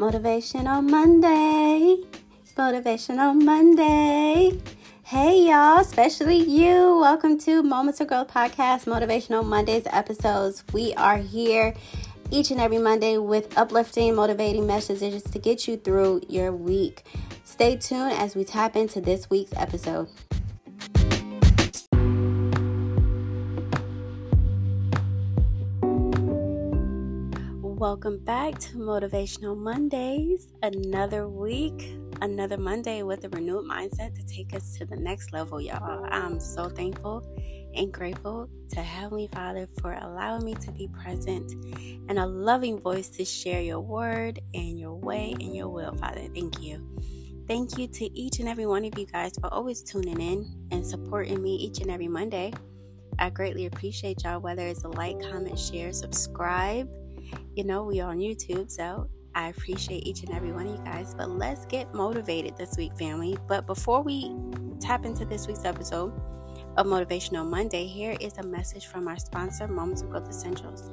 Motivation on Monday. Motivation on Monday. Hey, y'all, especially you. Welcome to Moments of Growth Podcast, Motivational Mondays episodes. We are here each and every Monday with uplifting, motivating messages to get you through your week. Stay tuned as we tap into this week's episode. Welcome back to Motivational Mondays. Another week, another Monday with a renewed mindset to take us to the next level, y'all. I'm so thankful and grateful to Heavenly Father for allowing me to be present and a loving voice to share your word and your way and your will, Father. Thank you. Thank you to each and every one of you guys for always tuning in and supporting me each and every Monday. I greatly appreciate y'all, whether it's a like, comment, share, subscribe you know, we are on YouTube, so I appreciate each and every one of you guys. But let's get motivated this week, family. But before we tap into this week's episode of Motivational Monday, here is a message from our sponsor, Moments of Growth Essentials.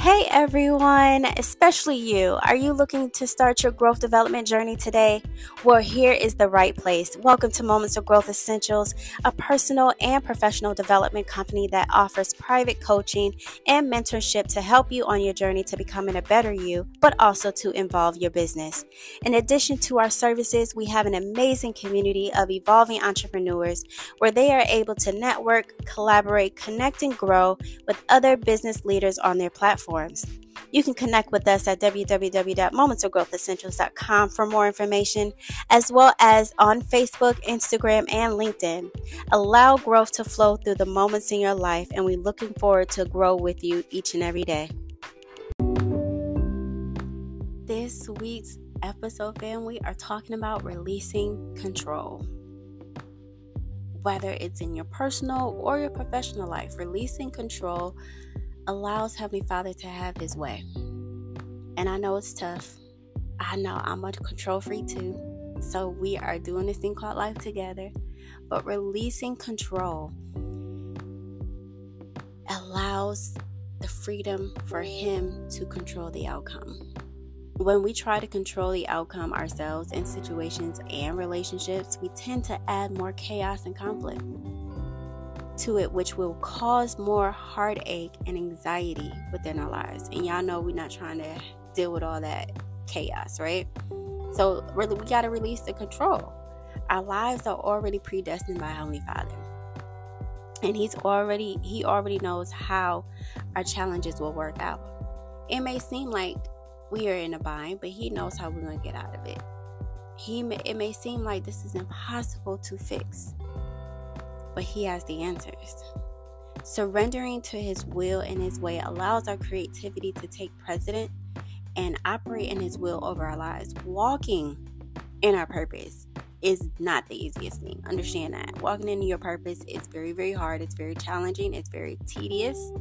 Hey everyone, especially you. Are you looking to start your growth development journey today? Well, here is the right place. Welcome to Moments of Growth Essentials, a personal and professional development company that offers private coaching and mentorship to help you on your journey to becoming a better you, but also to involve your business. In addition to our services, we have an amazing community of evolving entrepreneurs where they are able to network, collaborate, connect, and grow with other business leaders on their platform platforms. You can connect with us at www.momentsofgrowthessentials.com for more information, as well as on Facebook, Instagram, and LinkedIn. Allow growth to flow through the moments in your life, and we're looking forward to grow with you each and every day. This week's episode, fam, we are talking about releasing control whether it's in your personal or your professional life, releasing control allows Heavenly Father to have His way. And I know it's tough. I know I'm a control freak too. So we are doing this thing called life together. But releasing control allows the freedom for Him to control the outcome. When we try to control the outcome ourselves in situations and relationships, we tend to add more chaos and conflict to it, which will cause more heartache and anxiety within our lives. And y'all know we're not trying to deal with all that chaos, right? So, really, we got to release the control. Our lives are already predestined by Heavenly Father. And He's already, He already knows how our challenges will work out. It may seem like we are in a bind, but He knows how we're going to get out of it. He may, it may seem like this is impossible to fix, but He has the answers. Surrendering to His will and His way allows our creativity to take precedent and operate in His will over our lives. Walking in our purpose is not the easiest thing. Understand that. Walking into your purpose is very, very hard. It's very challenging. It's very tedious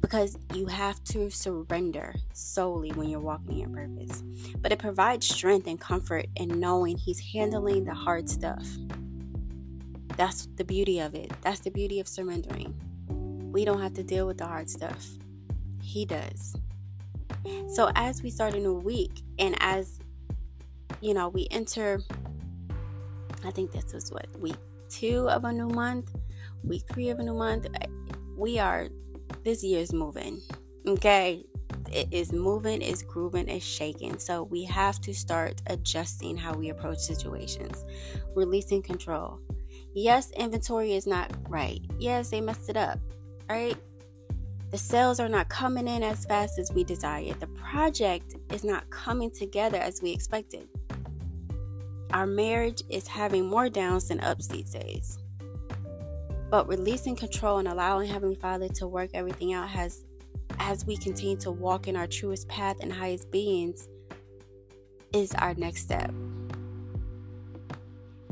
because you have to surrender solely when you're walking in your purpose. But it provides strength and comfort in knowing He's handling the hard stuff. That's the beauty of it. That's the beauty of surrendering. We don't have to deal with the hard stuff, He does. So, as we start a new week, and as you know, we enter, I think this was what week two of a new month, week three of a new month. We are, this year is moving. Okay, it is moving, it's grooving, it's shaking. So we have to start adjusting how we approach situations, releasing control, Yes, inventory is not right. Yes, they messed it up, right? The sales are not coming in as fast as we desired. The project is not coming together as we expected. Our marriage is having more downs than ups these days. But releasing control and allowing Heavenly Father to work everything out has as we continue to walk in our truest path and highest beings is our next step.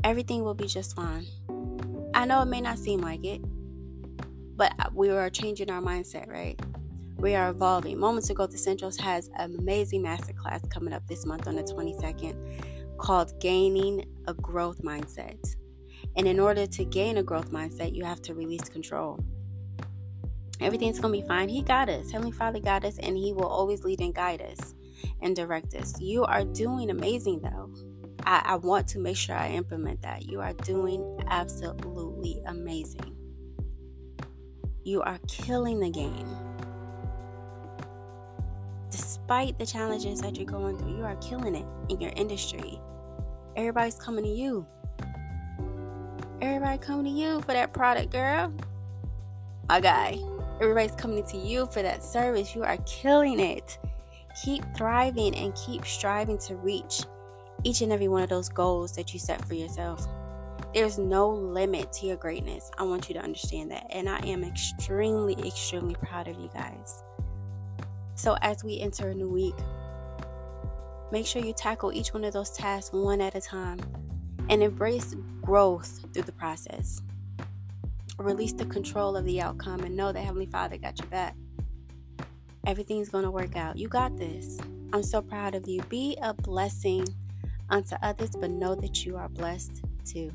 Everything will be just fine. I know it may not seem like it, but uh, we are changing our mindset, right? We are evolving. Moments of Growth Essentials has an amazing masterclass coming up this month on the 22nd called Gaining a Growth Mindset. And in order to gain a growth mindset, you have to release control. Everything's going to be fine. He got us. Heavenly Father got us, and He will always lead and guide us and direct us. You are doing amazing, though. I, I want to make sure I implement that. You are doing absolutely amazing. You are killing the game. Despite the challenges that you're going through, you are killing it in your industry. Everybody's coming to you. Everybody coming to you for that product, girl. My guy. Everybody's coming to you for that service. You are killing it. Keep thriving and keep striving to reach each and every one of those goals that you set for yourself. There's no limit to your greatness. I want you to understand that. And I am extremely, extremely proud of you guys. So, as we enter a new week, make sure you tackle each one of those tasks one at a time and embrace growth through the process. Release the control of the outcome and know that Heavenly Father got your back. Everything's going to work out. You got this. I'm so proud of you. Be a blessing unto others, but know that you are blessed too.